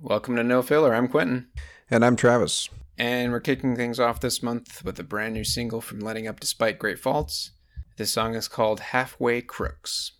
Welcome to No Filler. I'm Quentin. And I'm Travis. And we're kicking things off this month with a brand new single from Letting Up Despite Great Faults. This song is called Halfway Crooks.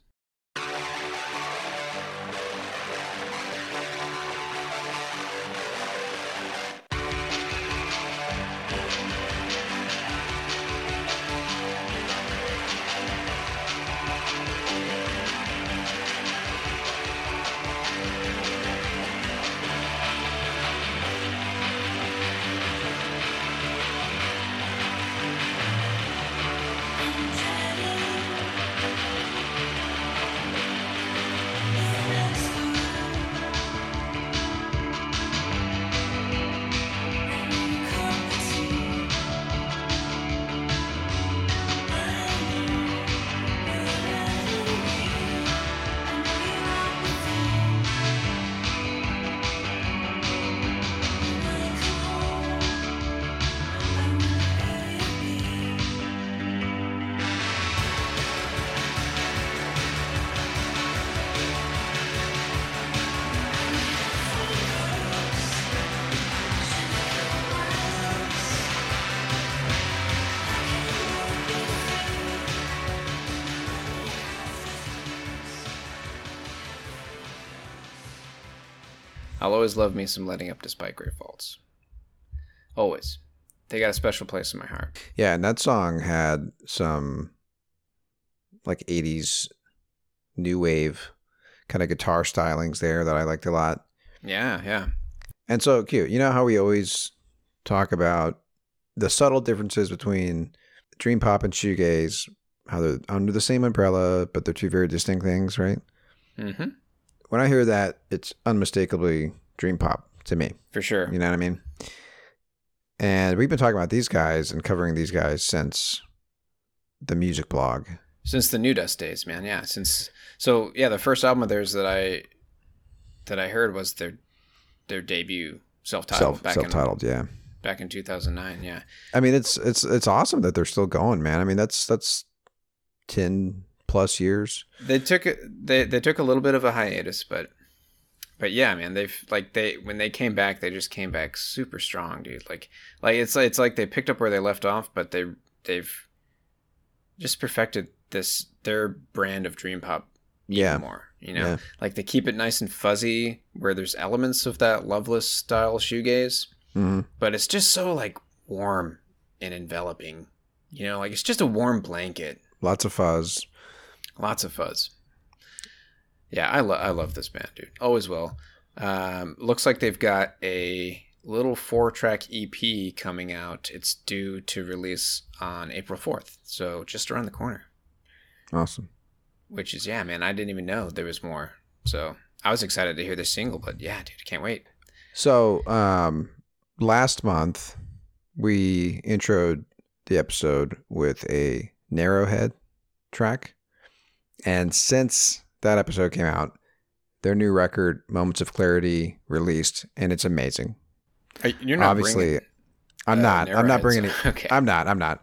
I'll always love me some letting up despite great faults. Always. They got a special place in my heart. Yeah, and that song had some like 80s new wave kind of guitar stylings there that I liked a lot. Yeah, yeah. And so cute. You know how we always talk about the subtle differences between dream pop and shoegaze, how they're under the same umbrella, but they're two very distinct things, right? Mm-hmm. When I hear that, it's unmistakably dream pop to me. For sure. You know what I mean? And we've been talking about these guys and covering these guys since the music blog. Since the New Dust days, man. Yeah. Since so yeah, the first album of theirs that I that I heard was their their debut self-titled Self back self-titled, in yeah. back in 2009. Yeah. I mean, it's it's it's awesome that they're still going, man. I mean, that's that's 10 plus years. They took it they they took a little bit of a hiatus, but but yeah, man, they've like they when they came back, they just came back super strong, dude. Like like it's it's like they picked up where they left off, but they they've just perfected this their brand of dream pop Yeah. more. You know, Yeah. like they keep it nice and fuzzy, where there's elements of that Loveless style shoegaze, hmm but it's just so like warm and enveloping. You know, like it's just a warm blanket. Lots of fuzz. Lots of fuzz. Yeah, I love I love this band, dude. Always will. Um, looks like they've got a little four track EP coming out. It's due to release on April fourth, so just around the corner. Awesome. Which is yeah, man. I didn't even know there was more. So I was excited to hear this single, but yeah, dude, can't wait. So, um, last month we introed the episode with a Narrowhead track, and since that episode came out, their new record, "Moments of Clarity," released, and it's amazing. Are- You're not Obviously, I'm uh, not. I'm not bringing it. Okay. I'm not. I'm not.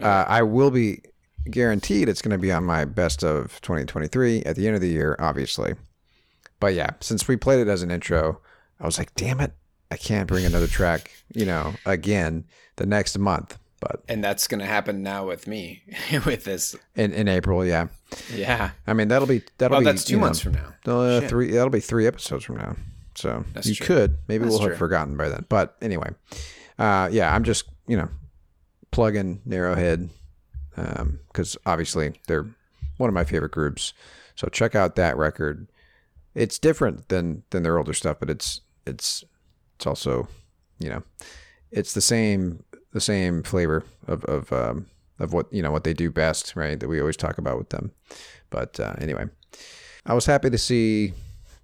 Uh, I will be guaranteed it's going to be on my best of 2023 at the end of the year, obviously. But yeah, since we played it as an intro, I was like, damn it, I can't bring another track, you know, again the next month. But and that's gonna happen now with me with this. in, in April, yeah. Yeah. I mean, that'll be that'll Well, be that's two you know, months from now. uh, three. That'll be three episodes from now. So That's you true. could. Maybe That's we'll true. have forgotten by then. But anyway, uh, yeah, I'm just you know plugging Narrowhead because obviously they're one of my favorite groups. So check out that record. It's different than than their older stuff, but it's it's it's also you know it's the same the same flavor of of um, of what you know what they do best, right? That we always talk about with them. But uh, anyway, I was happy to see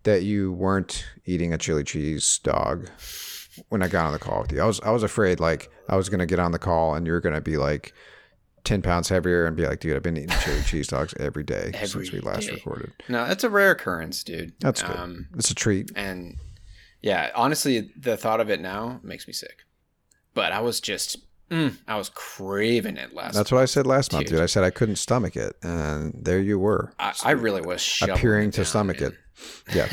that you weren't eating a chili cheese dog when I got on the call with you. I was I was afraid like I was gonna get on the call and you're gonna be like ten pounds heavier and be like, dude, I've been eating chili cheese dogs every day since we last day. recorded. No, that's a rare occurrence, dude. That's good. Um, it's a treat. and yeah, honestly, the thought of it now makes me sick. But I was just, mm, I was craving it last. That's what I said last month, Dude. dude. I said I couldn't stomach it, and there you were, I, I really was appearing to stomach it. Yeah,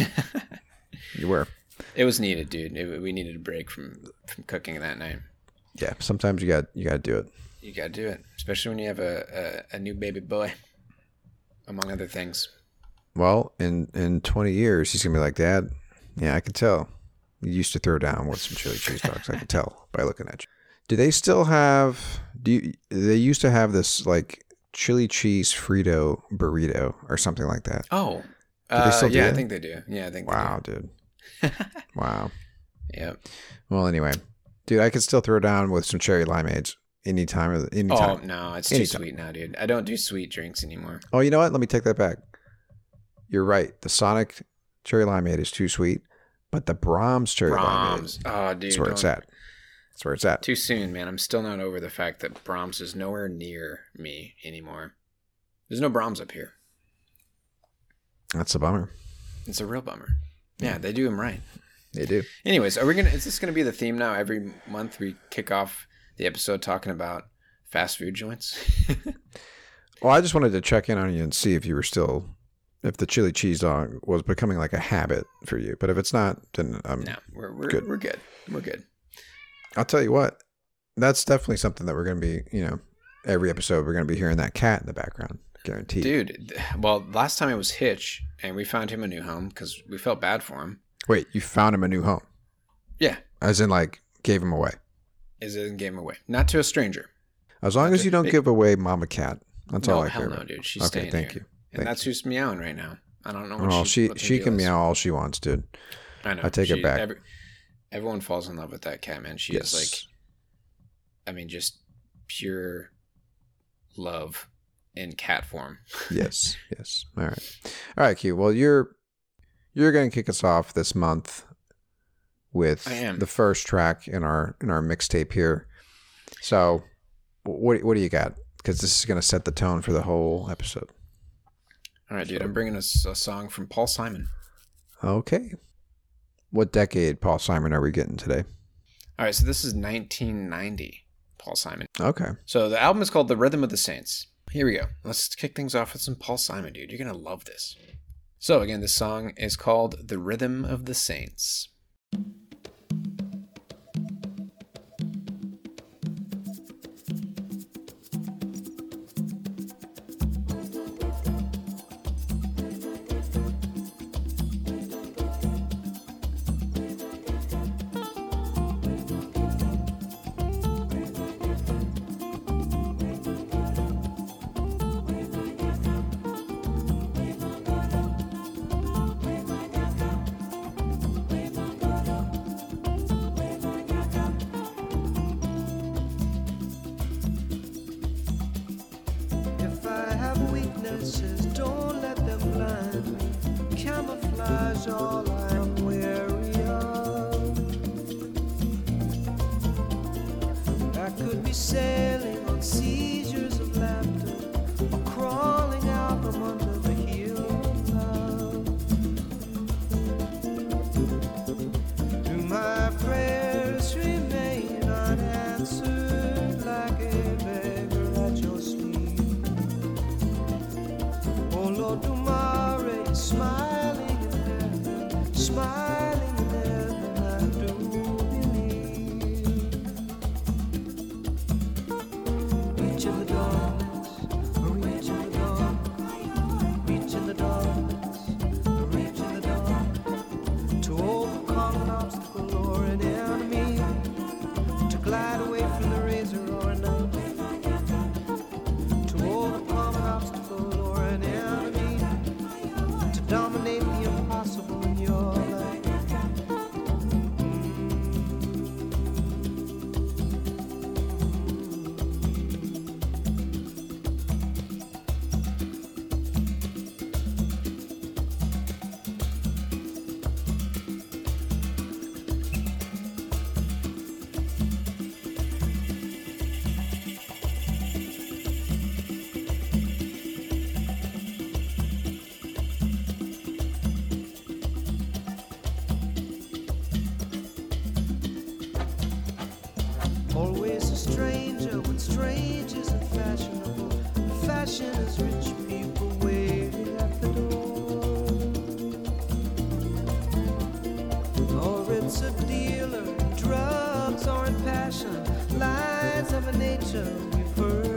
you were. It was needed, dude. It, we needed a break from from cooking that night. Yeah, sometimes you got you got to do it. You gotta do it, especially when you have a, a, a new baby boy, among other things. Well, in in twenty years, he's gonna be like, Dad. Yeah, I can tell. You used to throw down with some chili cheese dogs. I can tell by looking at you. Do they still have? Do you, they used to have this like chili cheese Frito burrito or something like that? Oh, they uh, still do yeah, I think they do. Yeah, I think. they Wow, dude. wow. Yep. Well, anyway, dude, I could still throw down with some cherry limeades anytime. of the- Oh Anytime. no, it's too sweet now, dude. I don't do sweet drinks anymore. Oh, you know what? Let me take that back. You're right. The Sonic cherry limeade is too sweet, but the Braum's cherry Braum's. Oh, dude. that's where it's at. That's where it's at. Too soon, man. I'm still not over the fact that Braum's is nowhere near me anymore. There's no Braum's up here. That's a bummer. It's a real bummer. Yeah, they do them right. They do. Anyways, are we gonna? Is this gonna be the theme now? Every month we kick off the episode talking about fast food joints. Well, I just wanted to check in on you and see if you were still, if the chili cheese dog was becoming like a habit for you. But if it's not, then um, no, we're we're Good. we're good. We're good. I'll tell you what. That's definitely something that we're going to be, you know, every episode we're going to be hearing that cat in the background, guaranteed. Dude, well, last time it was Hitch, and we found him a new home because we felt bad for him. Wait, you found him a new home, Yeah, as in like gave him away. is it him away? Not to a stranger. As long as you don't Hey. give away Mama Cat, that's no, all I hell care no, about. dude. She's Okay, staying thank here. you. And Thank that's who's meowing right now. I don't know. What Well, she she can is. meow all she wants, dude. I know. I take it back. every- everyone falls in love with that cat, man. She yes. is like, I mean, just pure love in cat form. yes, yes. All right, all right, Q. Well, you're you're going to kick us off this month with the first track in our in our mixtape here. So, what what do you got? Because this is going to set the tone for the whole episode. All right, dude. I'm bringing us a song from Paul Simon. Okay. What decade, Paul Simon, are we getting today? All right, so this is 1990. Paul Simon. Okay. So the album is called The Rhythm of the Saints. Here we go. Let's kick things off with some Paul Simon, dude. You're gonna love this. So again, this song is called The Rhythm of the Saints. Weaknesses, passion. Lies of a nature we've heard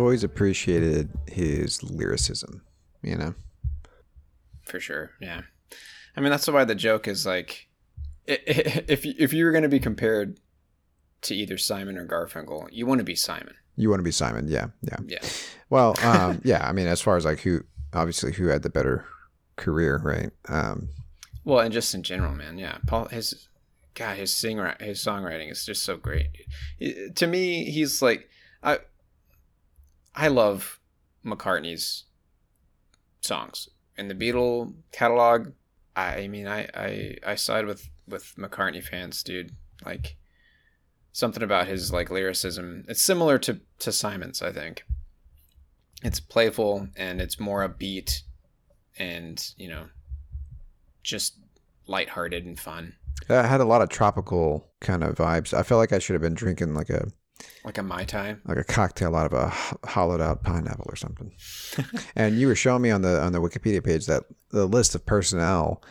I've always appreciated his lyricism, you know? for sure. Yeah, I mean that's why the joke is like, if if you were going to be compared to either Simon or Garfunkel, you want to be Simon. You want to be Simon, yeah, yeah. Yeah, Well, um, yeah, I mean, as far as like who, obviously, who had the better career, right? Um, well, and just in general, man. Yeah, Paul his God his singer his songwriting is just so great. To me, he's like I I love McCartney's songs in the Beatle catalog. I mean, I I I side with with McCartney fans, dude. Like something about his like lyricism. It's similar to to Simon's, I think. It's playful and it's more upbeat, and you know, just lighthearted and fun, I had a lot of tropical kind of vibes. I felt like I should have been drinking like a like a mai tai. like a cocktail out of a hollowed out pineapple or something. and you were showing me on the on the Wikipedia page that the list of personnel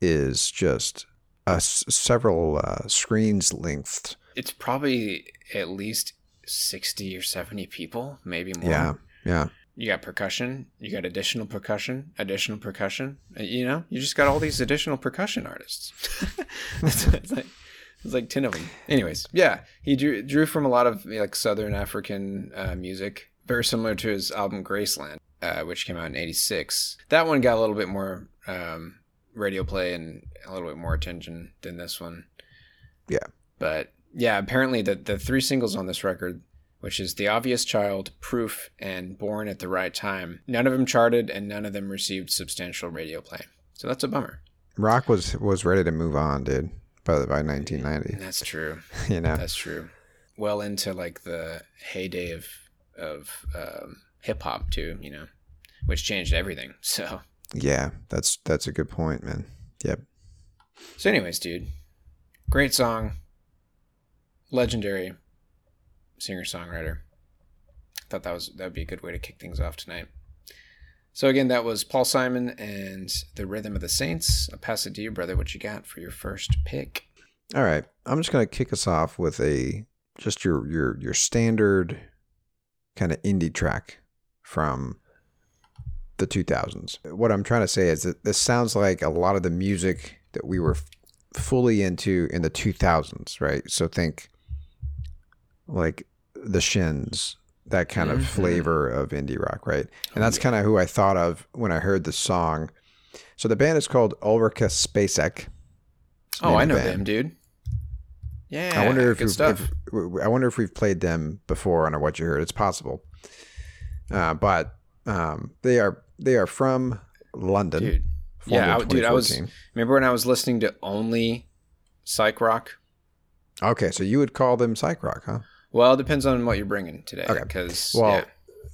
is just uh, s- several uh, screens length. It's probably at least sixty or seventy people, maybe more. Yeah, yeah. you got percussion, you got additional percussion, additional percussion. You know, you just got all these additional percussion artists. it's, it's like it's like ten of them. Anyways, yeah, he drew drew from a lot of like Southern African uh, music, very similar to his album Graceland, uh, which came out in '86. That one got a little bit more um, radio play and a little bit more attention than this one. Yeah. but yeah, apparently the the three singles on this record which is The Obvious Child, Proof, and Born at the Right Time. None of them charted and none of them received substantial radio play. So that's a bummer. Rock was was ready to move on, dude. By by 1990, that's true. you know. That's true. Well into like the heyday of of um, hip hop too, you know, which changed everything. So Yeah, that's that's a good point, man. Yep. so anyways, dude, great song, legendary singer songwriter. Thought that was that would be a good way to kick things off tonight. So again, that was Paul Simon and the Rhythm of the Saints. I'll pass it to you, brother. What you got for your first pick? All right. I'm just gonna kick us off with a just your your your standard kind of indie track from the 2000s. What I'm trying to say is that this sounds like a lot of the music that we were f- fully into in the 2000s, right? So think like the Shins, that kind of Mhm. flavor of indie rock, right? And that's kind of who I thought of when I heard the song. So the band is called Ulrika Spacek. Oh, I know band. them, dude. Yeah, I wonder if, good we've, stuff. if I wonder if we've played them before on what you heard. It's possible, uh, but um, they are they are from London. dude. Yeah, I, dude. I was remember when I was listening to only psych rock. okay. So you would call them psych rock, huh? Well, it depends on what you're bringing today. Okay. Because Well, yeah.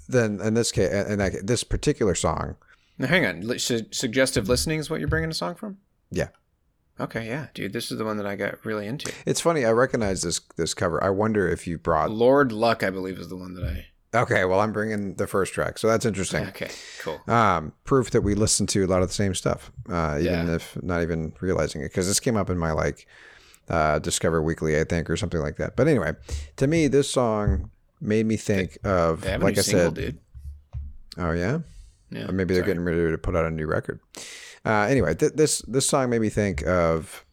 then in this case, and this particular song, Now, hang on. Su- suggestive listening is what you're bringing a song from? Yeah. Okay, yeah, dude. This is the one that I got really into. it's funny. I recognize this this cover. I wonder if you brought. Lord Luck, I believe, is the one that I. Okay, well, I'm bringing the first track, so that's interesting. Okay, cool. Um, proof that we listen to a lot of the same stuff, uh, even Yeah. if not even realizing it, because this came up in my like uh, Discover Weekly, I think, or something like that. But anyway, to me, this song made me think of, They have a like I single, said, dude. oh yeah, Yeah, or maybe they're getting ready to put out a new record. Uh, anyway, th- this this song made me think of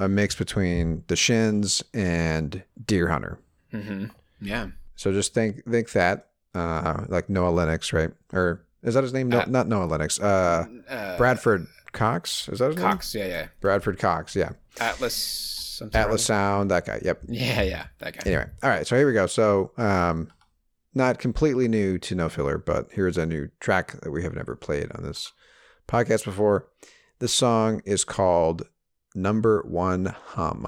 a mix between the Shins and Deerhunter. Mm-hmm. Yeah. So just think think that, uh, like Noah Lennox, right? Or Is that his name? No, Uh, not Noah Lennox. Uh, Uh, Bradford Cox. Is that his name? Cox. Yeah, yeah. Bradford Cox. Yeah. Atlas. Atlas other. Sound. That guy. Yep. Yeah, yeah. That guy. Anyway, all right. So here we go. So, um, not completely new to No Filler, but here's a new track that we have never played on this podcast before. This song is called Number One Hum.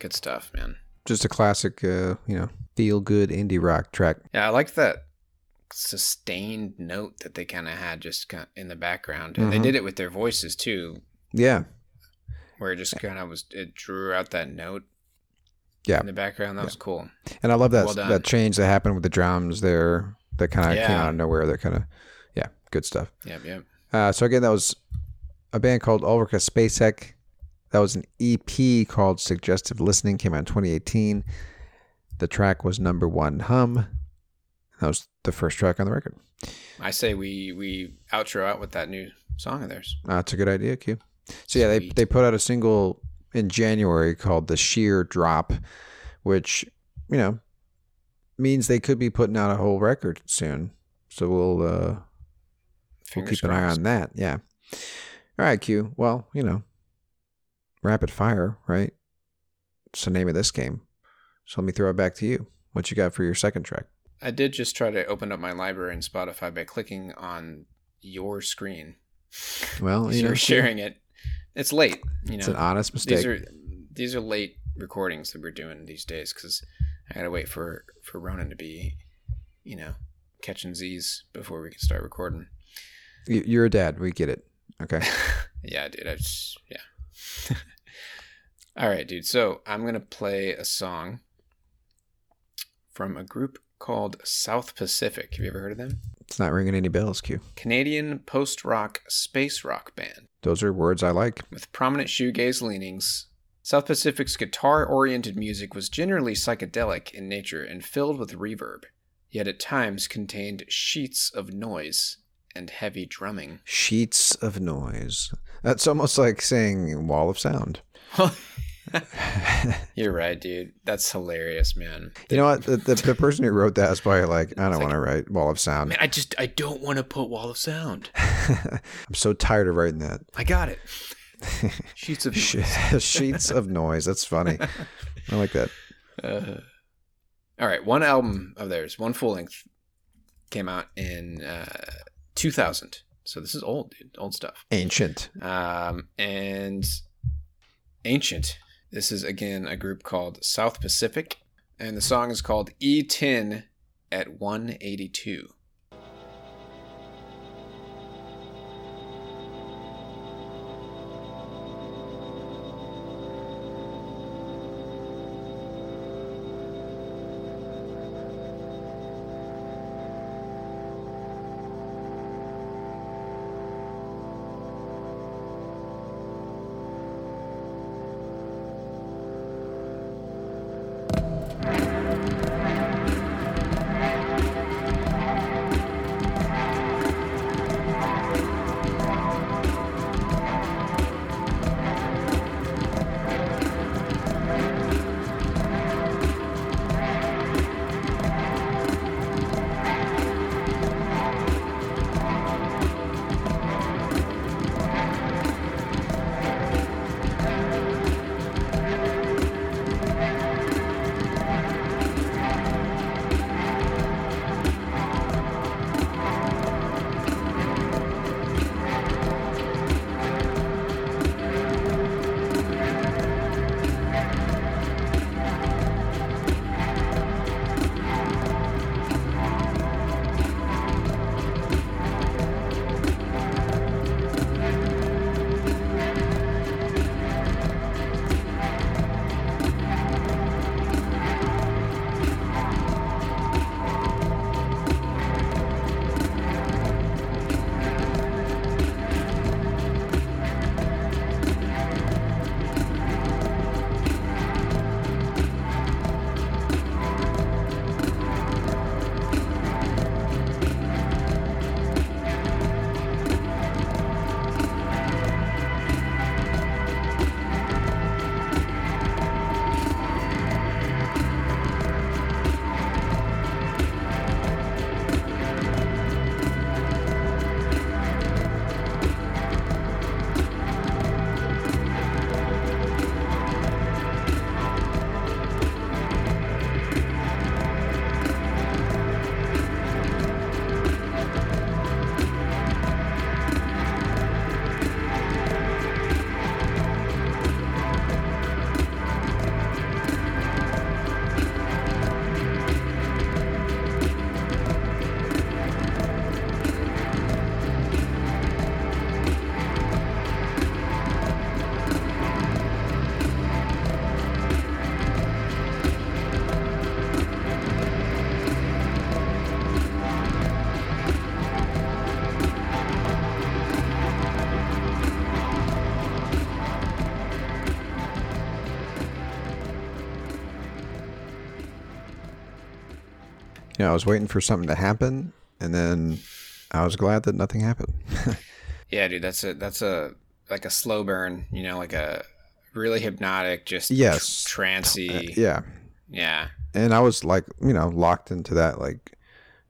Good stuff, man. Just a classic, uh, you know, feel good indie rock track. Yeah, I like that sustained note that they kind of had just kind in the background, and they Mhm. did it with their voices too, Yeah. where it just kind of was it drew out that note Yeah. in the background. That was cool. And I love that Well that change that happened with the drums there that kind of came out of nowhere. That kind of, yeah, good stuff. Yep, yep. Uh, so again, that was a band called Ulrika Spacek. That was an EP called Suggestive Listening. Came out in 2018. The track was number one hum. That was the first track on the record. I say we we outro out with that new song of theirs. Uh, that's a good idea, Q. So yeah, they Sweet. they put out a single in January called "The Sheer Drop," which you know means they could be putting out a whole record soon. So we'll uh, we'll Fingers keep an eye on that. Yeah. All right, Q. Well, you know, rapid fire, right? It's the name of this game. So let me throw it back to you. What you got for your second track? I did just try to open up my library in Spotify by clicking on your screen. Well, you you're know, sharing it. It's late. You it's know, an honest mistake. these are these are late recordings that we're doing these days because I gotta wait for for Ronan to be, you know, catching Z's before we can start recording. You- You're a dad. We get it. Okay. yeah, dude. I just yeah. All right, dude. So I'm gonna play a song from a group called South Pacific. Have you ever heard of them? It's not ringing any bells, Q. Canadian post rock space rock band Those are words I like. with prominent shoegaze leanings. South Pacific's guitar oriented music was generally psychedelic in nature and filled with reverb. yet at times contained sheets of noise and heavy drumming. Sheets of noise. That's almost like saying wall of sound. You're right, dude. That's hilarious, man. You know what? The, the, the person who wrote that is probably like, I don't want to write wall of sound. Man, I just I don't want to put wall of sound. I'm so tired of writing that. I got it. Sheets of noise. Sheets of noise. That's funny. I like that. Uh, all right, one album of theirs, one full length, came out in uh, 2000. So this is old, dude. Old stuff. Ancient. Um, and Ancient. This is again a group called South Pacific, and the song is called E10 at 182. You know, I was waiting for something to happen, and then I was glad that nothing happened. Yeah, dude, that's a that's a like a slow burn, you know, like a really hypnotic, just Yes. tr- trancy. Uh, yeah. yeah. And I was like, you know, locked into that like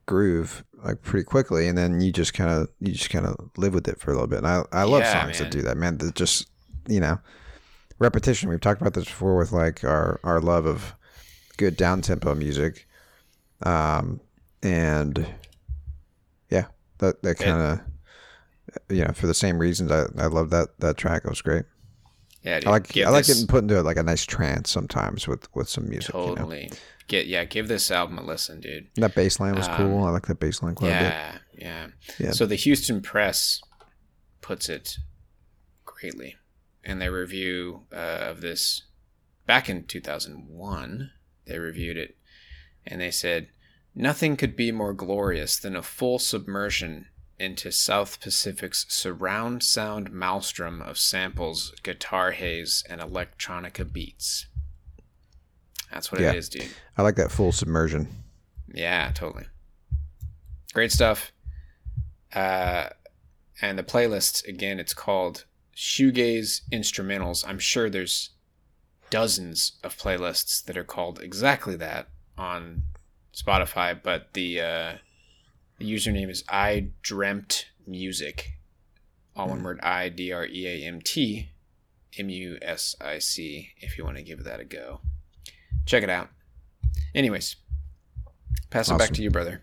groove like pretty quickly, and then you just kind of you just kind of live with it for a little bit. And I I love Yeah, songs man. that do that, man. That just you know repetition. We've talked about this before with like our our love of good down tempo music, um, and yeah, that that kind of you know for the same reasons I I love that that track. It was great. Yeah, dude. I like I like this- getting put into like a nice trance sometimes with with some music. You know? totally. Get yeah, give this album a listen, dude. That bass line was cool. Um, I like that bass line quite a bit. Yeah, yeah, Yeah. So the Houston Press puts it greatly in their review uh, of this back in 2001. They reviewed it and they said, Nothing could be more glorious than a full submersion into South Pacific's surround sound maelstrom of samples, guitar haze, and electronica beats. That's what Yeah. it is, dude. I like that full submersion. Yeah, totally. Great stuff. Uh, and the playlist again, it's called Shoegaze Instrumentals. I'm sure there's dozens of playlists that are called exactly that on Spotify, but the uh, the username is I Dreamt Music. All one word I D R E A M T M U S I C if you want to give that a go. Check it out. Anyways, pass it back to you, brother.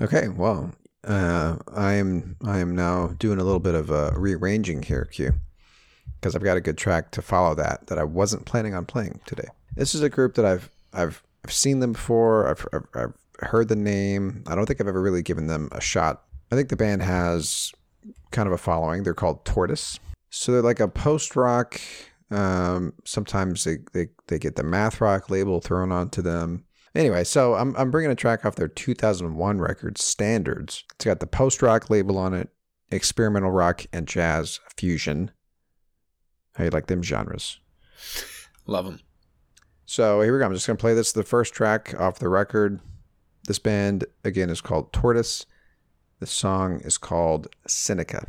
Okay, well, uh, I am I am now doing a little bit of uh, rearranging here, Q, because I've got a good track to follow that that I wasn't planning on playing today. This is a group that I've I've I've seen them before. I've I've, I've heard the name. I don't think I've ever really given them a shot. I think the band has kind of a following. They're called Tortoise. So they're like a post rock. Um, sometimes they, they they get the math rock label thrown onto them. Anyway, so I'm I'm bringing a track off their 2001 record, Standards. It's got the post rock label on it, experimental rock and jazz fusion. How you like them genres? Love them. So here we go. I'm just gonna play this. The first track off the record. This band again is called Tortoise. The song is called Seneca.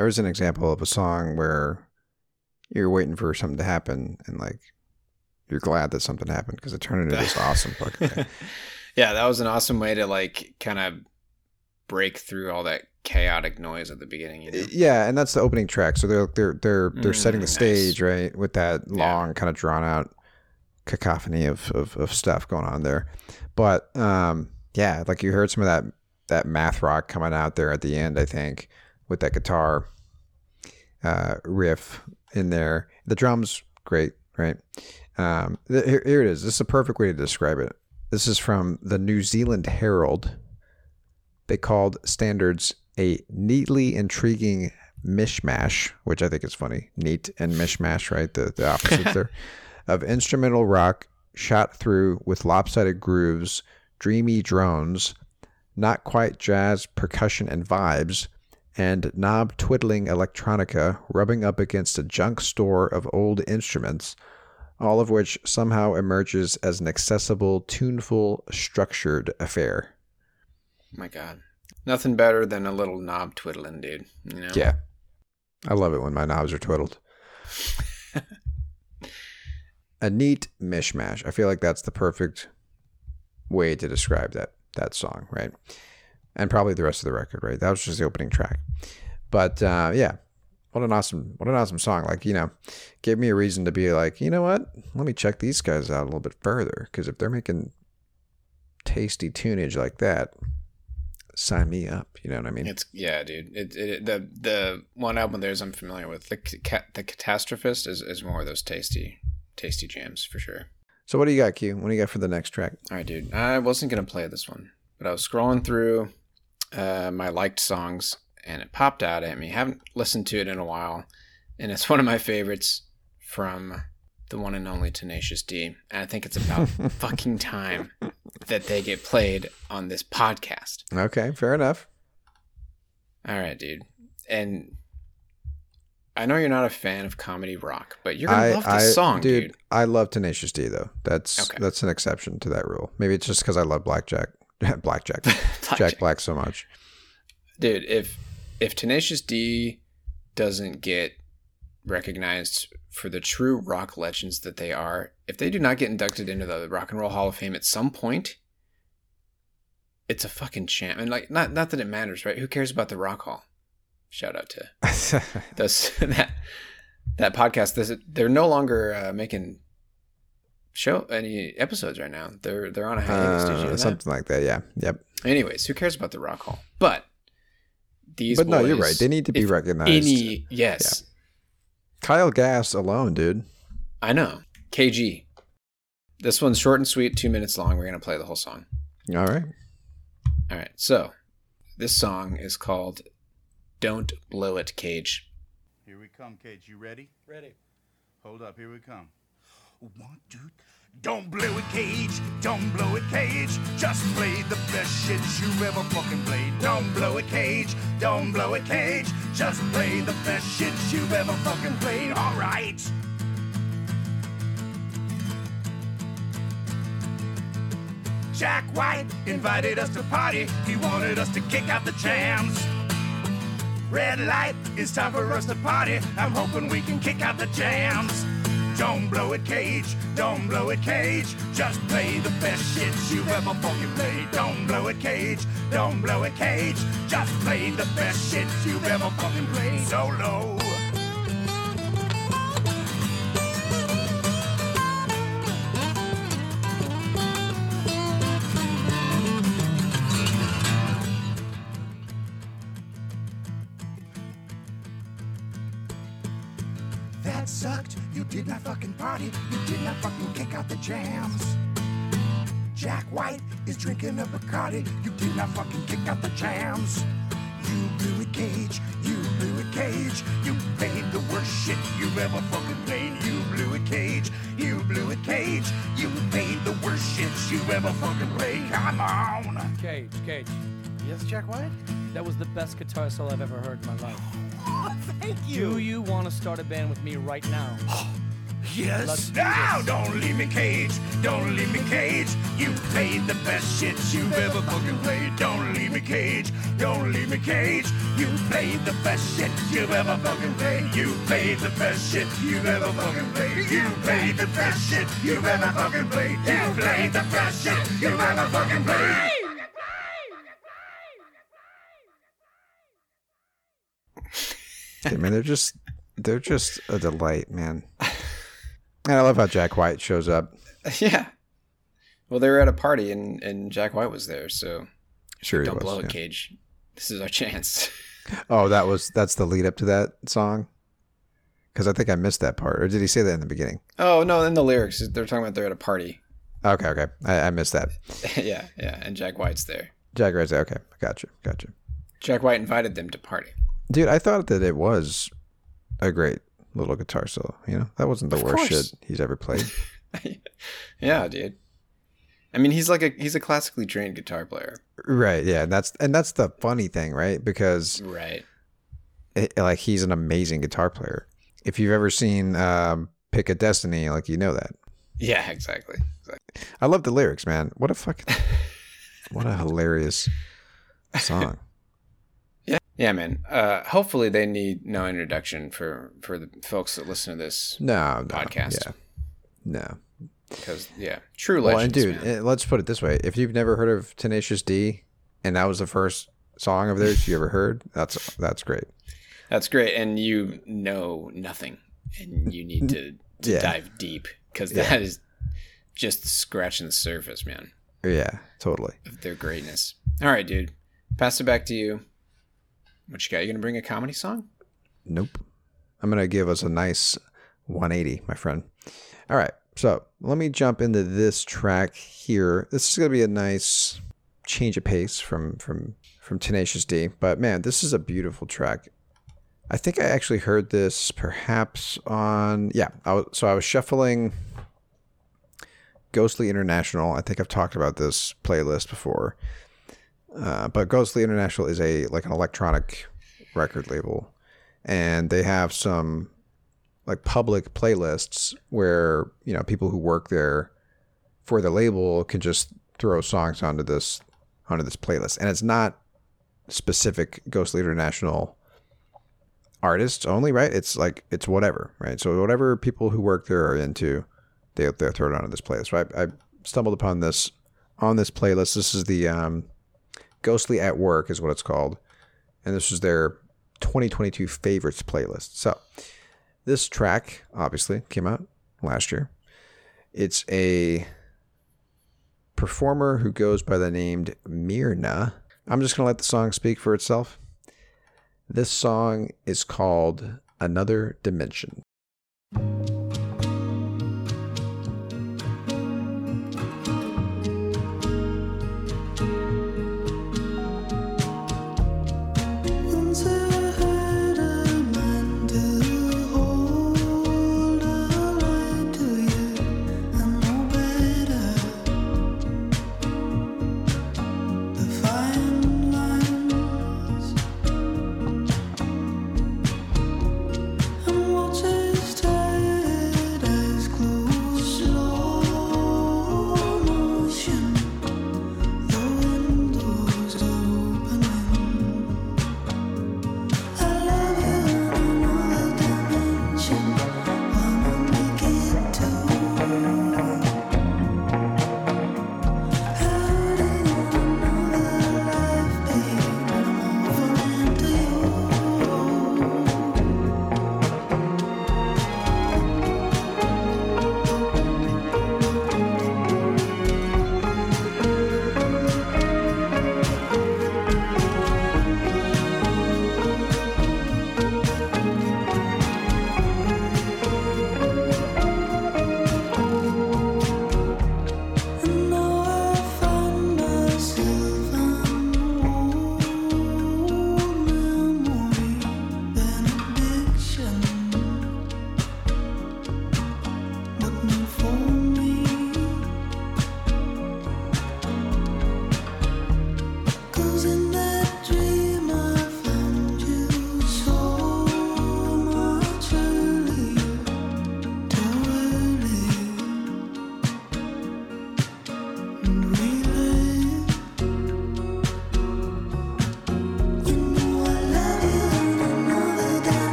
There was an example of a song where you're waiting for something to happen and like you're glad that something happened because it turned into this awesome fucking thing. yeah, that was an awesome way to like kind of break through all that chaotic noise at the beginning. You know? Yeah, and that's the opening track. So they're they're they're they're setting the Mm, nice. stage right with that Yeah. long kind of drawn out cacophony of, of of stuff going on there. But um, yeah, like you heard some of that that math rock coming out there at the end. I think with that guitar uh, riff in there. The drums great, right? Um, th- here, here it is. This is a perfect way to describe it. This is from the New Zealand Herald. They called standards a neatly intriguing mishmash, which I think is funny. Neat and mishmash, right? The the opposites there of instrumental rock shot through with lopsided grooves, dreamy drones, not quite jazz percussion and vibes, and knob twiddling electronica rubbing up against a junk store of old instruments, all of which somehow emerges as an accessible, tuneful, structured affair. Oh my God, nothing better than a little knob twiddling, dude. You know? Yeah. I love it when my knobs are twiddled. a neat mishmash. I feel like that's the perfect way to describe that that song, right? And probably the rest of the record, right? That was just the opening track. But uh, yeah, what an awesome, what an awesome song! Like you know, gave me a reason to be like, you know what? Let me check these guys out a little bit further because if they're making tasty tunage like that, sign me up. You know what I mean? It's yeah, dude. It, it the the one album there's I'm familiar with. The ca- the Catastrophist is, is more of those tasty tasty jams for sure. So what do you got, Q? What do you got for the next track? All right, dude. I wasn't gonna play this one, but I was scrolling through uh, my liked songs, and it popped out at me. Haven't listened to it in a while, and it's one of my favorites from the one and only Tenacious D. And I think it's about fucking time that they get played on this podcast. Okay, fair enough. All right, dude. And I know you're not a fan of comedy rock, but you're gonna love this song, dude. I love Tenacious D though. That's Okay. that's an exception to that rule. Maybe it's just because I love Blackjack, Blackjack, Blackjack. Jack Black so much. dude if if tenacious d doesn't get recognized for the true rock legends that they are if they do not get inducted into the rock and roll hall of fame at some point it's a fucking champ and like not not that it matters right? Who cares about the rock hall? Shout out to those that that podcast. This, they're no longer uh, making show any episodes right now they're they're on a hiatus Did you know Uh, that? something like that. Yeah. Yep. Anyways, who cares about the Rock Hall? But these But no, you're right. They need to be recognized. Any yes, Kyle Gass alone, dude. I know. KG. This one's short and sweet, two minutes long. We're gonna play the whole song. All right. All right. So this song is called "Don't Blow It, Cage." Here we come, Cage. You ready? Ready. Hold up. Here we come. One, two. Don't blow a Cage. Don't blow a Cage. Just play the best shit you ever fucking played. Don't blow a Cage. Don't blow a Cage. Just play the best shit you've ever fucking played. All right. Jack White invited us to party. He wanted us to kick out the jams. Red light, it's time for us to party. I'm hoping we can kick out the jams. Don't blow it, Cage. Don't blow it, Cage. Just play the best shit you've ever fucking played. Don't blow it, Cage. Don't blow it, Cage. Just play the best shit you've ever fucking played. Solo. Not fucking party. You did not fucking kick out the jams. Jack White is drinking a Bacardi. You did not fucking kick out the jams. You blew a Cage. You blew a Cage. You played the worst shit you've ever fucking played. You blew a Cage. You blew a Cage. You played the worst shit you've ever fucking played. Come on. Cage, Cage. Yes, Jack White? That was the best guitar solo I've ever heard in my life. Oh, thank you. Do you want to start a band with me right now? Yes. Let's now, this. don't leave me cage. Don't leave me cage. You played the best shit you've ever fucking played. Don't leave me cage. Don't leave me cage. You played the best shit you've ever fucking played. You played the best shit you've ever fucking played. You played the best shit you've ever fucking played. You played the best shit you've ever fucking played. I mean, they're just they're just a delight, man. And I love how Jack White shows up. yeah. Well, they were at a party and and Jack White was there, so Sure, don't was, blow yeah. it, Cage. This is our chance. Oh, that was that's the lead up to that song. Because I think I missed that part, or did he say that in the beginning? oh no, in the lyrics they're talking about they're at a party. Okay, okay, I, I missed that. yeah, yeah, and Jack White's there. Jack White's there. okay, gotcha, gotcha. Jack White invited them to party. Dude, I thought that it was a great little guitar solo. You know, that wasn't the Of worst course. shit he's ever played. yeah, dude. I mean, he's like a he's a classically trained guitar player. right? Yeah, and that's and that's the funny thing, right? Because Right. it, like he's an amazing guitar player. If you've ever seen um, Pick a Destiny, like you know that. Yeah, exactly. exactly. I love the lyrics, man. What a fucking what a hilarious song. Yeah, yeah, man. Uh, hopefully, they need no introduction for for the folks that listen to this No, no Podcast. Yeah, no. because yeah, true Well, legends. and dude, man. eh, let's put it this way: if you've never heard of Tenacious D, and that was the first song of theirs you ever heard, that's that's great. that's great, and you know nothing, and you need to, to Yeah. dive deep because Yeah. that is just scratching the surface, man, Yeah, totally. of their greatness. All right, dude, pass it back to you. What you got? You gonna bring a comedy song? Nope. I'm gonna give us a nice 180, my friend. All right, so let me jump into this track here. This is gonna be a nice change of pace from from from Tenacious D, but man, this is a beautiful track. I think I actually heard this perhaps on yeah. I was, so I was shuffling Ghostly International. I think I've talked about this playlist before, uh, but Ghostly International is a like an electronic record label. And they have some like public playlists where you know people who work there for the label can just throw songs onto this onto this playlist. And it's not specific ghostly international artists only right? It's like it's whatever right? So whatever people who work there are into they they throw it onto this playlist. Right i stumbled upon this on this playlist. This is the um ghostly at work is what it's called and this was their 2022 favorites playlist. So, this track obviously came out last year. It's a performer who goes by the name Mirna. I'm just going to let the song speak for itself. This song is called Another Dimension.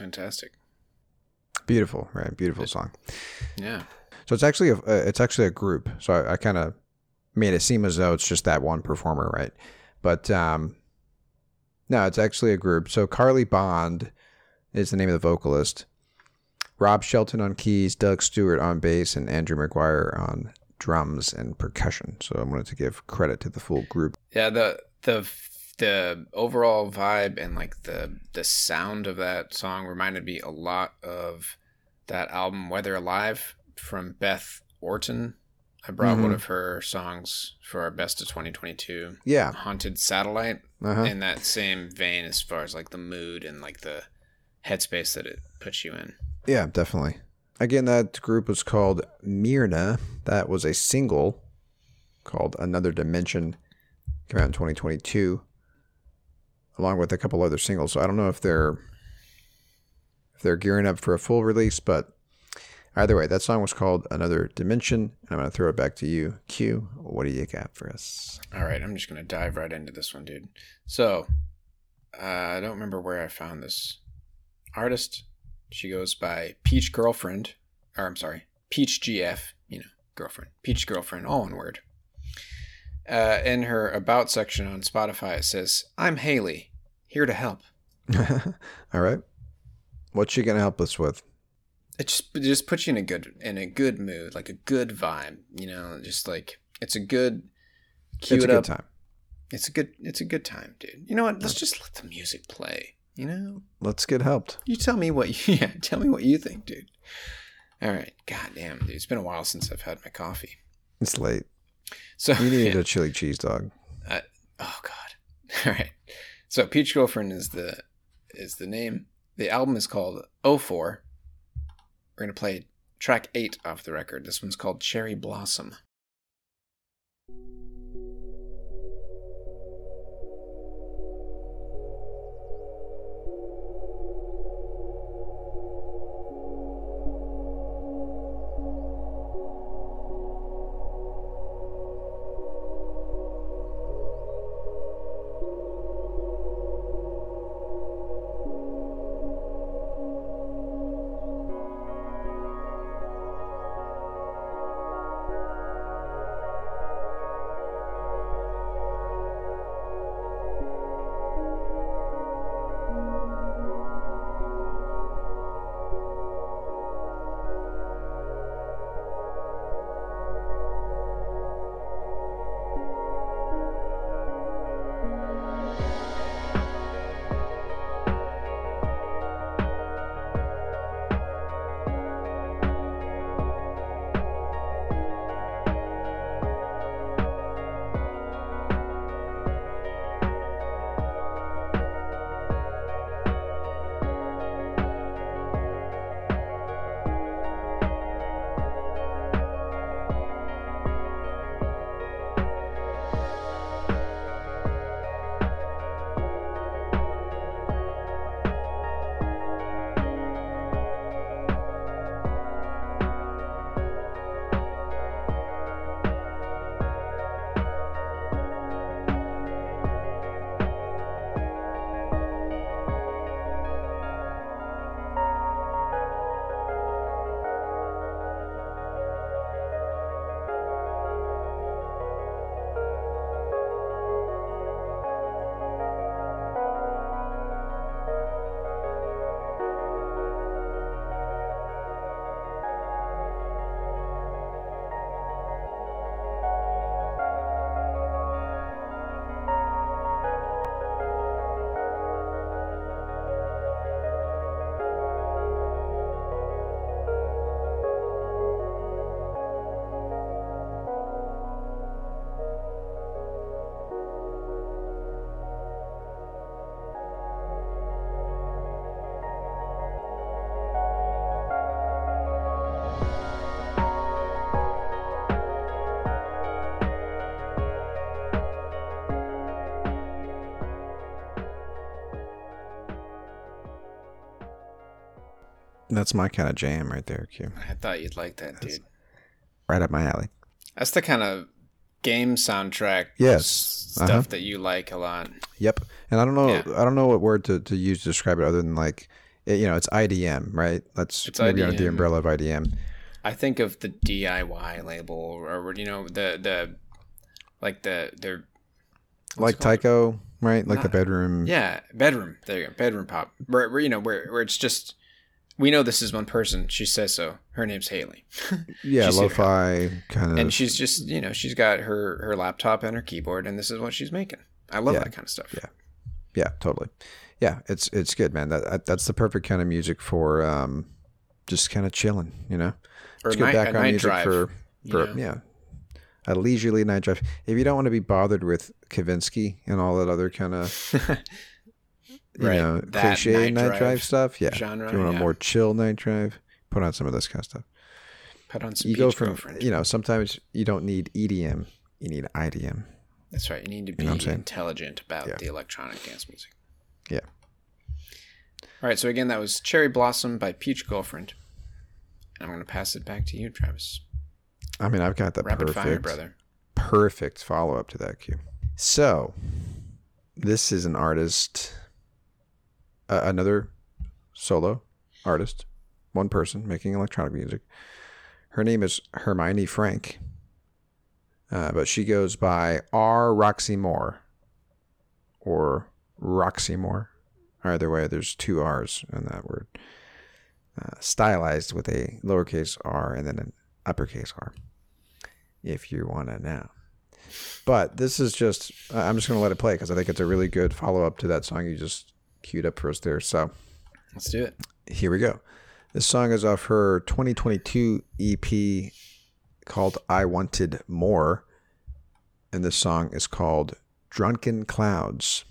Fantastic. Beautiful, right? Beautiful song. Yeah. So it's actually a uh, it's actually a group. So I, I kind of made it seem as though it's just that one performer, right? But um, no, it's actually a group. So Carly Bond is the name of the vocalist. Rob Shelton on keys, Doug Stewart on bass, and Andrew McGuire on drums and percussion. So I wanted to give credit to the full group. Yeah, the the the overall vibe and like the the sound of that song reminded me a lot of that album Weather Alive from Beth Orton. I brought one Mhm. of her songs for our best of 2022. Yeah. Haunted Satellite Uh-huh. in that same vein as far as like the mood and like the headspace that it puts you in. Yeah, definitely. Again, that group was called Myrna. That was a single called Another Dimension. Came out in 2022, along with a couple other singles. So I don't know if they're if they're gearing up for a full release, but either way, that song was called Another Dimension. And I'm gonna throw it back to you, Q. What do you got for us? All right, I'm just gonna dive right into this one, dude. So, uh, I don't remember where I found this artist. She goes by Peach Girlfriend, or I'm sorry, Peach GF. You know, girlfriend, Peach Girlfriend, all one word. Uh, in her about section on Spotify, it says, "I'm Haley, here to help." All right, what's she gonna help us with? It just it just puts you in a good in a good mood, like a good vibe. You know, just like it's a good. Cue it's a it good time. It's a good. It's a good time, dude. You know what? Let's just let the music play. You know, Let's get helped. you tell me what. You, yeah, tell me what you think, dude. All right. God damn, dude. It's been a while since I've had my coffee. It's late. So You need yeah. a chili cheese dog. Uh, oh God. All right. So Peach Girlfriend is the is the name. The album is called 04. We're gonna play track eight off the record. This one's called Cherry Blossom. That's my kind of jam right there, Q. I thought you'd like that, dude. Right up my alley. That's the kind of game soundtrack Yes. Uh-huh. stuff that you like a lot. Yep. And I don't know Yeah. I don't know what word to, to use to describe it other than like it- you know, it's IDM, right? Let's It's maybe under the umbrella of IDM. I think of the DIY label or you know the the like the they're Like? Tycho, right? Like the bedroom. yeah bedroom there you go bedroom pop where, where you know where where it's just we know this is one person she says so her name's Haley yeah, She's lo-fi kind of. and she's just you know she's got her her laptop and her keyboard and this is what she's making. I love Yeah. that kind of stuff. Yeah. yeah, totally. Yeah, it's it's good, man. That, that that's the perfect kind of music for um, just kind of chilling, you know. Or It's night, good a background night music drive. for you for know? yeah, a leisurely night drive. If you don't want to be bothered with Kavinsky and all that other kind of you Right, know that cliche night night, drive, drive stuff, yeah. genre, if you want yeah. a more chill night drive, put on some of this kind of stuff. Put on some You Peach go from girlfriend. you know sometimes you don't need EDM, you need IDM. That's right. You need to be know I'm saying? intelligent about Yeah. the electronic dance music. Yeah. All right. So again, that was Cherry Blossom by Peach Girlfriend. And I'm going to pass it back to you, Travis. I mean, I've got the Rapid perfect fire, brother. perfect follow up to that cue. So, this is an artist, uh, another solo artist, one person making electronic music. Her name is Hermione Frank, uh, but she goes by R. Roxymore or Roxymore. Either way, there's two R's in that word. Uh, stylized with a lowercase r and then an uppercase R if you want to know. But this is just, I'm just going to let it play because I think it's a really good follow up to that song you just queued up for us there. So Let's do it. here we go. This song is off her 2022 EP called I Wanted More. And this song is called Drunken Clouds.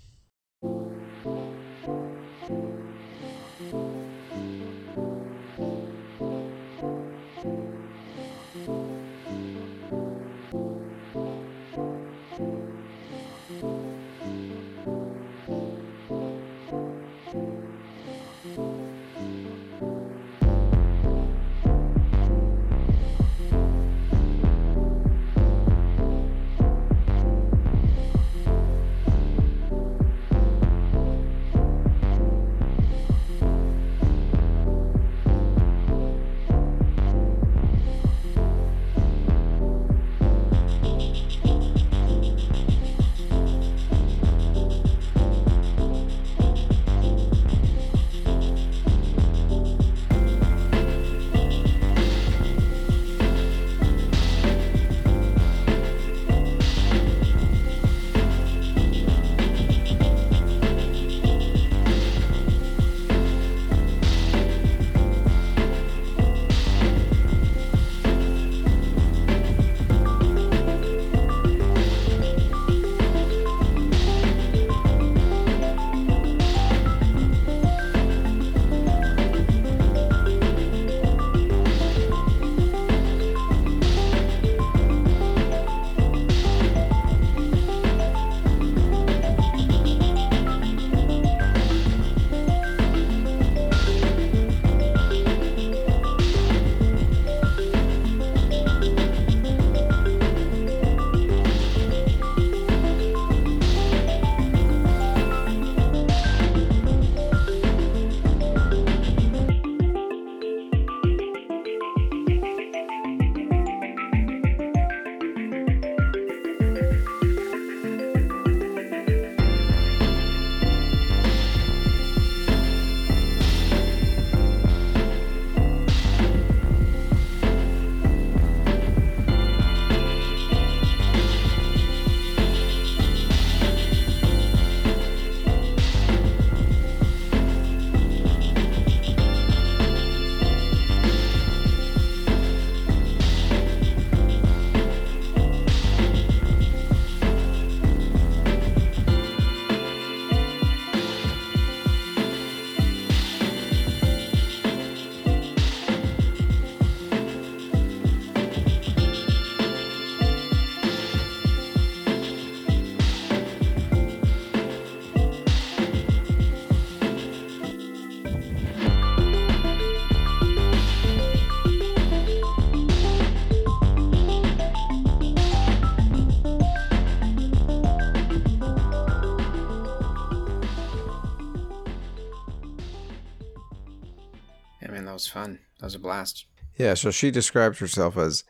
Was a blast. Yeah, so she describes herself as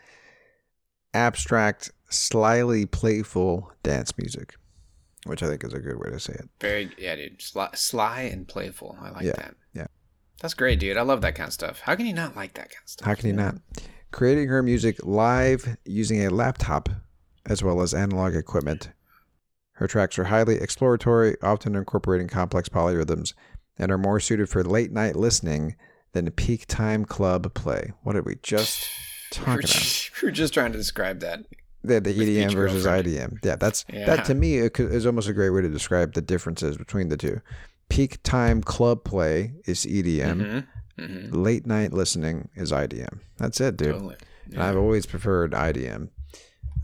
abstract, slyly playful dance music, which I think is a good way to say it. Very, yeah, dude. Sly, sly and playful. I like Yeah, that. yeah. That's great, dude. I love that kind of stuff. How can you not like that kind of stuff? How can you not? Creating her music live using a laptop as well as analog equipment. Her tracks are highly exploratory, often incorporating complex polyrhythms, and are more suited for late night listening than peak time club play. What did we just We talk were, about? we were just trying to describe that. The, the EDM versus. IDM. Yeah, that's Yeah. that to me is almost a great way to describe the differences between the two. Peak time club play is EDM. hmm hmm Late night listening is IDM. That's it, dude. Totally. And I've always preferred IDM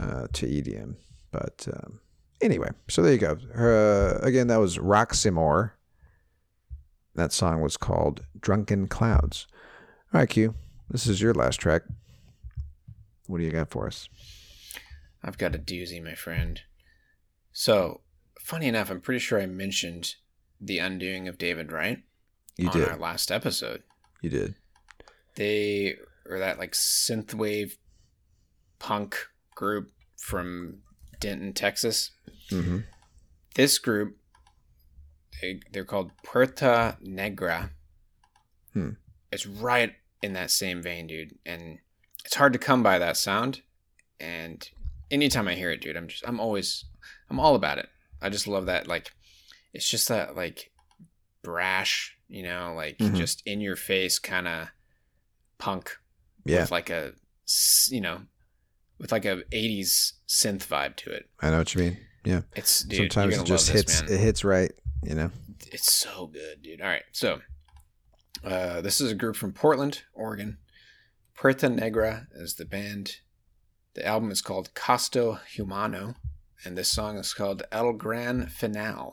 uh, to EDM. But um, anyway, so there you go. Uh, again, that was Roxymore. That song was called Drunken Clouds. All right, Q, this is your last track. What do you got for us? I've got a doozy, my friend. So, funny enough, I'm pretty sure I mentioned the undoing of David Wright You on did. our last episode. You did. They are that like synthwave punk group from Denton, Texas. Mm-hmm. This group, they, they're called Puerta Negra. Hmm. It's right in that same vein, dude. And it's hard to come by that sound. And anytime I hear it, dude, I'm just, I'm always, I'm all about it. I just love that. Like, it's just that, like, brash, you know, like Mhm. just in your face kind of punk Yeah, with like a, you know, with like a 80s synth vibe to it. I know what you mean. Yeah. It's, dude, Sometimes it just this, hits. man It hits right. You know. it's so good, dude. All right, so uh, this is a group from Portland, Oregon. Puerta Negra is the band. The album is called Costo Humano, and this song is called El Gran Finale.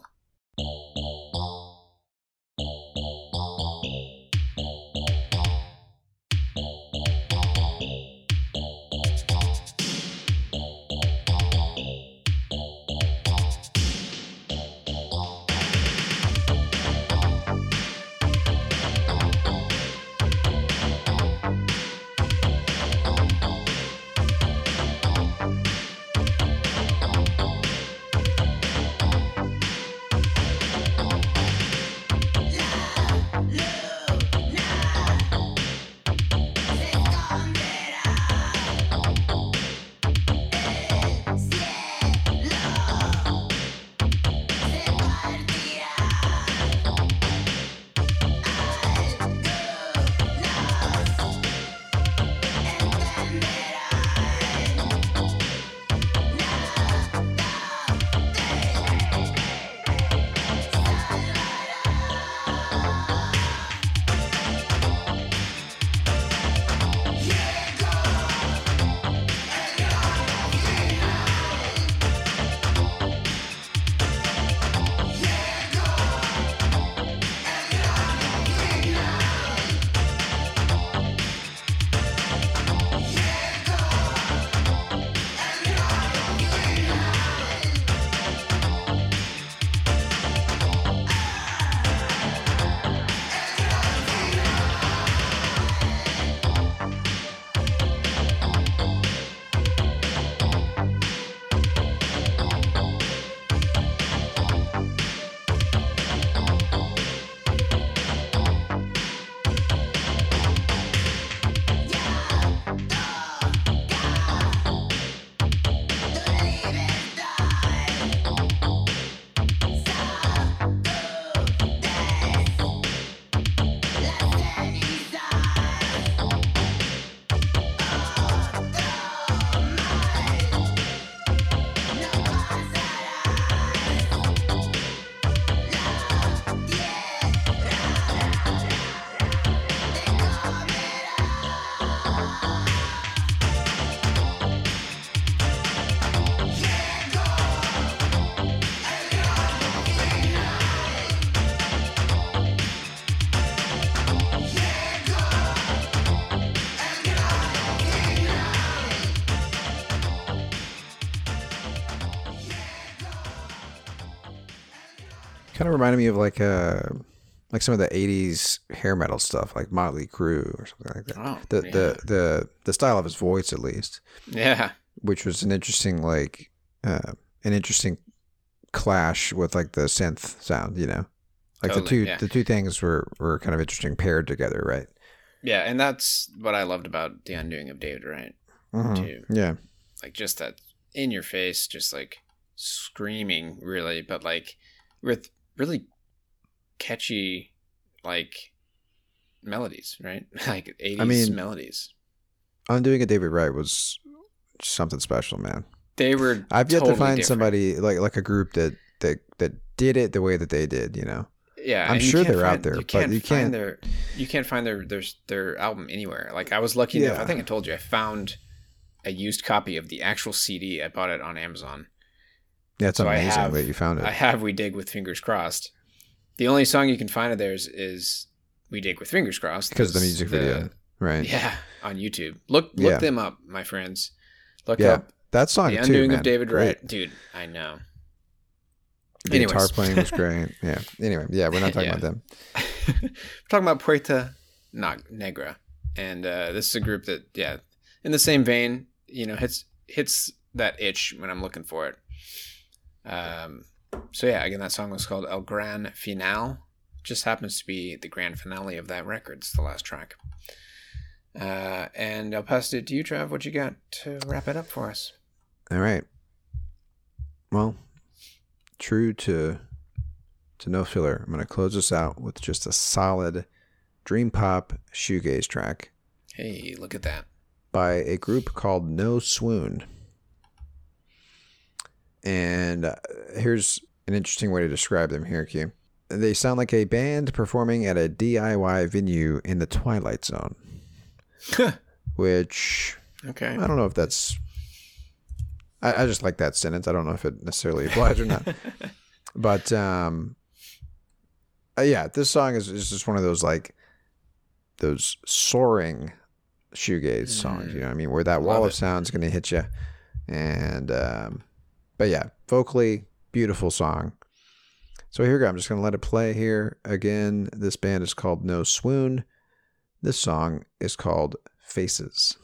Reminded me of like a like some of the '80s hair metal stuff, like Motley Crue or something like that. Oh, the yeah. the the the style of his voice, at least, Yeah. which was an interesting like uh, an interesting clash with like the synth sound. You know, like the two yeah. the two things were were kind of interesting paired together, right? Yeah, and that's what I loved about the undoing of David Wright. Mhm. Too. Yeah, Like just that in your face, just like screaming, really, but like with really catchy, like melodies, right? like 80s mean- melodies. undoing a David Wright was something special, man. They were. I've yet totally to find different. somebody like like a group that that that did it the way that they did. You know, Yeah, I'm sure they're out there, You but can't you find can't- their you can't find their their their album anywhere. Like I was lucky enough. Yeah. I think I told you I found a used copy of the actual CD. I bought it on Amazon. Yeah, it's So I amazing have- that you found it. I have "We Dig" with fingers crossed. The only song you can find of theirs is "We Dig" with fingers crossed because of the music video, right? Yeah, on YouTube. Look look Yeah. them up, my friends. Look Yeah, up that song "The too, Undoing man. of David Great. Wright," dude. I know. The Anyways. guitar playing was great. Yeah. Anyway, yeah, we're not talking Yeah. about them. We're talking about Puerta Negra, and uh, this is a group that, yeah, in the same vein, you know, hits hits that itch when I'm looking for it. Um, so yeah, again, that song was called El Gran Final. Just happens to be the grand finale of that record. It's the last track. Uh, and I'll pass it to you, Trav. What you got to wrap it up for us? All right. Well, true to to no filler, I'm going to close this out with just a solid dream pop shoegaze track Hey, look at that. by a group called No Swoon. And uh, here's an interesting way to describe them here, Q. They sound like a band performing at a DIY venue in the Twilight Zone, which Okay. I don't know if that's. I, I just like that sentence. I don't know if it necessarily applies or not. But um, uh, yeah, this song is, is just one of those like those soaring shoegaze songs. You know what I mean? Where that wall Love of it. sound is going to hit you, and um, but yeah, vocally beautiful song. So here we go. I'm just going to let it play here again. This band is called No Swoon. This song is called Faces. Faces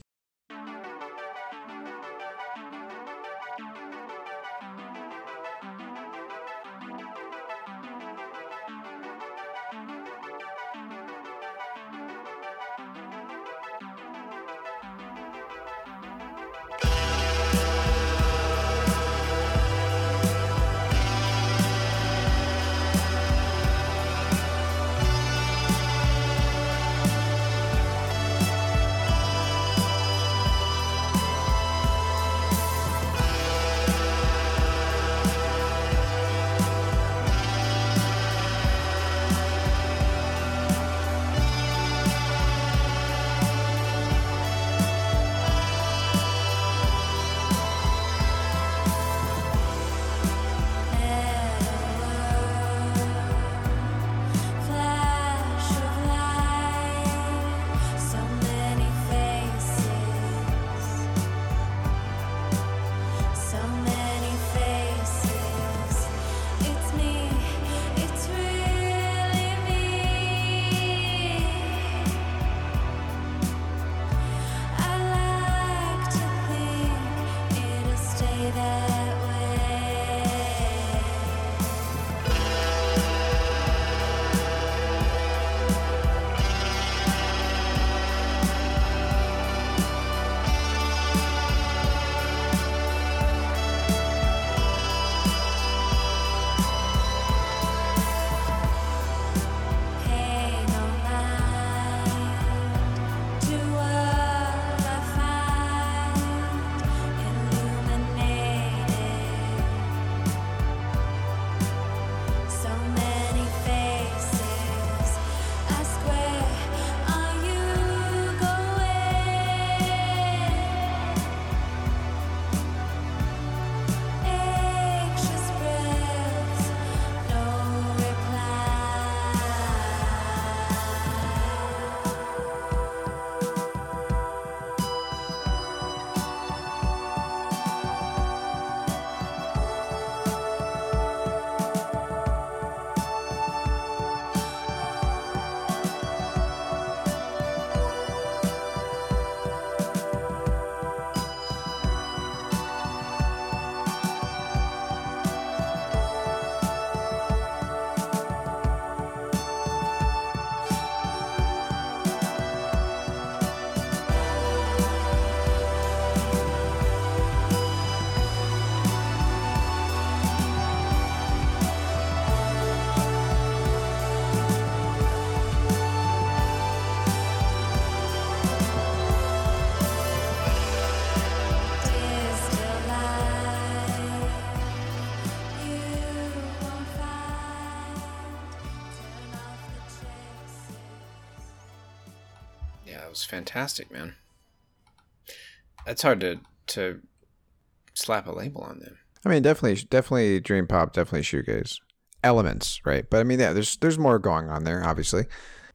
was fantastic, man. That's hard to to slap a label on them. I mean, definitely, definitely dream pop, definitely shoegaze elements, right? But I mean, yeah, there's there's more going on there, obviously.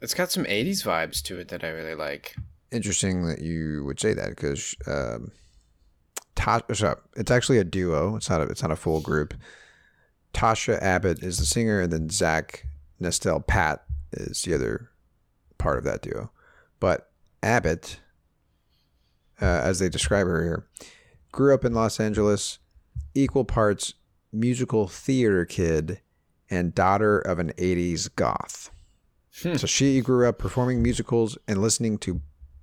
It's got some '80s vibes to it that I really like. Interesting that you would say that because um, Tasha, it's actually a duo. It's not a, it's not a full group. Tasha Abbott is the singer, and then Zach Nestel-Patt is the other part of that duo. But Abbott, uh, as they describe her here, grew up in Los Angeles, equal parts musical theater kid and daughter of an 80s goth. So she grew up performing musicals and listening to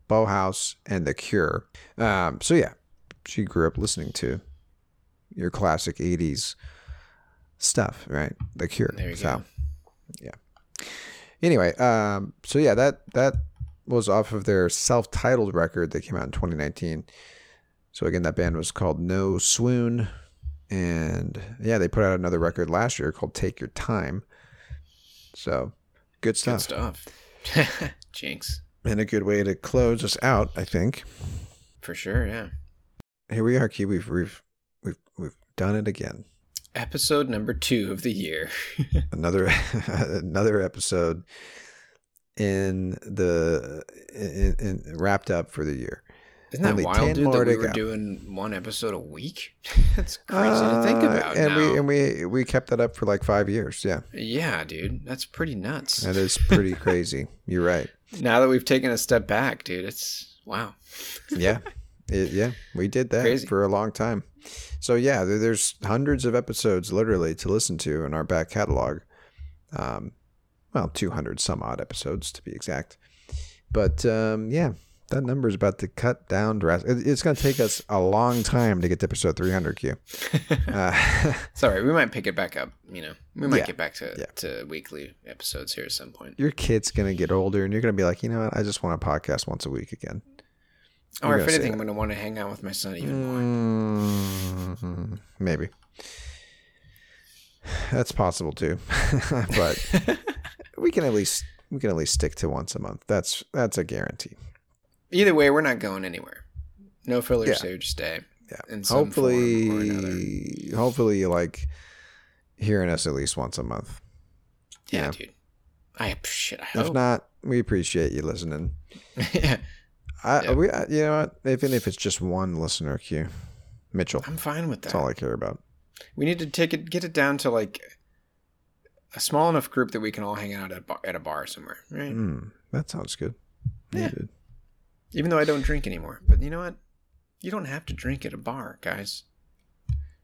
Bauhaus and The Cure. Um, so yeah, she grew up listening to your classic 80s stuff, right? The Cure. There you so, go. Yeah. Anyway, um, so yeah, that that was off of their self-titled record that came out in 2019. So again, that band was called No Swoon, and yeah, they put out another record last year called Take Your Time. So good stuff, Good stuff. Jinx. and a good way to close us out, I think. For sure, yeah. Here we are, Q. We've we've we've we've done it again. Episode number two of the year. Another another episode in the in, in wrapped up for the year. Isn't that Only wild, dude? That we were doing one episode a week. That's crazy to think Uh, about. and now. we and we we kept that up for like five years. Yeah, yeah, dude, that's pretty nuts. that is pretty crazy. You're right. Now that we've taken a step back, dude, it's wow. Yeah, It- yeah, we did that Crazy. for a long time. So yeah, there, there's hundreds of episodes literally to listen to in our back catalog. Um, well, 200 some odd episodes to be exact. But um, yeah, that number is about to cut down drastically. It's going to take us a long time to get to episode 300. Q. Uh, Sorry, we might pick it back up. You know, we might Yeah. get back to Yeah. to weekly episodes here at some point. your kid's going to get older, and you're going to be like, you know what? I just want a podcast once a week again. Or if anything. I'm gonna want to hang out with my son even more. Mm, maybe. That's possible too, but we can at least we can at least stick to once a month. That's that's a guarantee. Either way, we're not going anywhere. No fillers Yeah. just stay. Yeah. In some form or hopefully, hopefully you like hearing us at least once a month. Yeah, Yeah. dude. I shit. I If hope. not, we appreciate you listening. yeah, I, Yeah. we, I, you know what? Even if it's just one listener, Q, Mitchell. I'm fine with that. That's all I care about. We need to take it, get it down to like a small enough group that we can all hang out at a bar, at a bar somewhere, right? Mm, that sounds good. Yeah. Even though I don't drink anymore, but you know what? You don't have to drink at a bar, guys.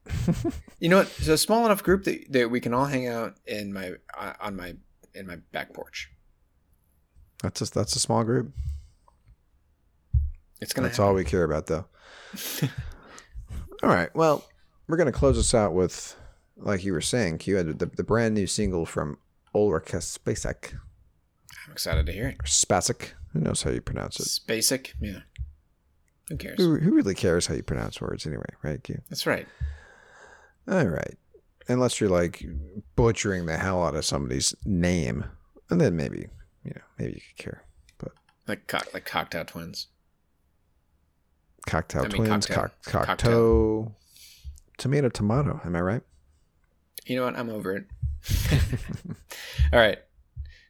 you know what? It's a small enough group that, that we can all hang out in my uh, on my in my back porch. That's a, that's a small group. It's gonna. That's all we care about, though. all right. Well, we're going to close this out with, like you were saying, Q, had the, the brand new single from Ulrika Spacek. I'm excited to hear it. Spacek. Who knows how you pronounce it? Basic, yeah. Who cares? Who, who really cares how you pronounce words anyway, right, Q? That's right. All right. Unless you're like butchering the hell out of somebody's name. And then maybe, you know, maybe you could care. But Like cock, like cocktail twins. cocktail I mean, twins, cocktail. cock, cocktail, tomato, tomato. Am I right? You know what? I'm over it. All right.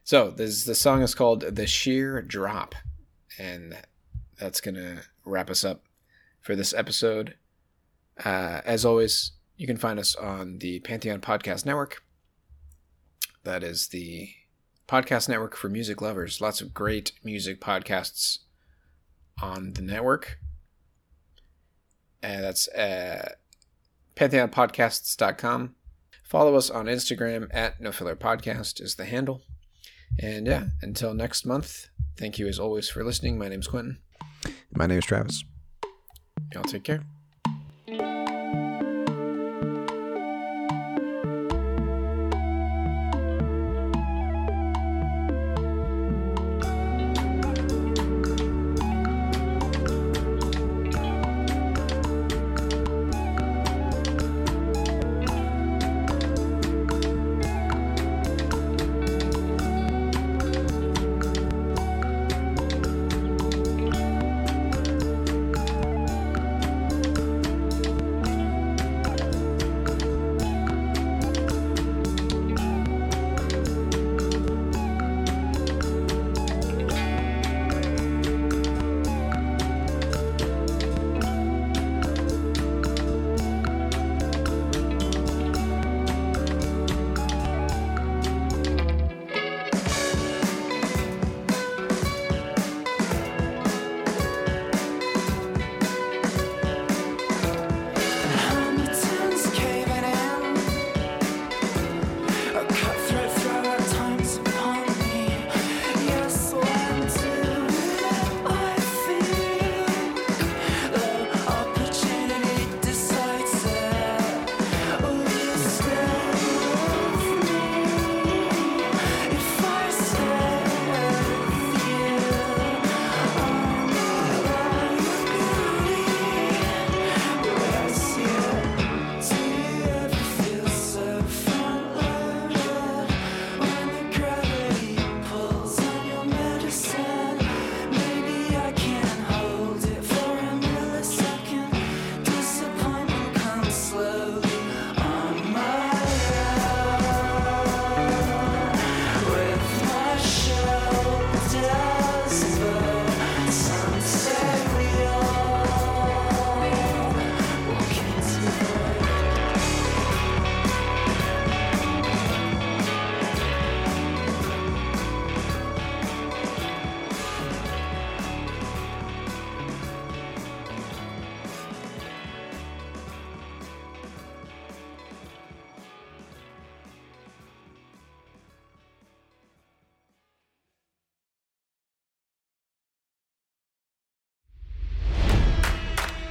So this the song is called "The Sheer Drop," and that's gonna wrap us up for this episode. Uh, as always, you can find us on the Pantheon Podcast Network. That is the podcast network for music lovers. Lots of great music podcasts on the network. And that's uh, pantheonpodcasts.com. Follow us on Instagram at No Filler Podcast is the handle. And yeah, until next month, thank you as always for listening. My name's Quentin. My name is Travis. Y'all take care.